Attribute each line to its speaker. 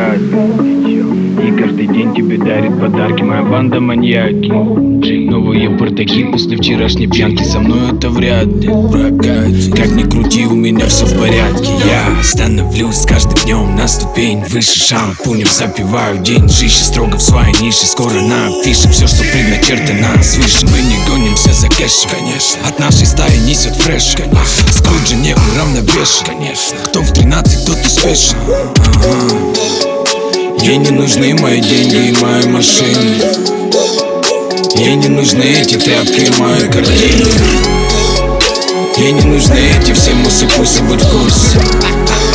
Speaker 1: богат И каждый день тебе дарит подарки. Моя банда маньяки. Новые бардаки после вчерашней пьянки. Со мной это вряд ли Как ни крути, у меня все в порядке. Я становлюсь с каждым днем на ступень Выше шампунем запиваю день Жище строго в своей нише. Скоро на афише все, что предначертано свыше. Мы не гонимся за кэшем. Конечно. От нашей стаи несет фреш. Конечно. Скруджи не уравновешен. Конечно. Кто в 13, тот успешен Ага. Ей не нужны мои деньги и мои машины. Ей не нужны эти тряпки и мои картины. Ей не нужны эти все мусы, пусть быть в курсе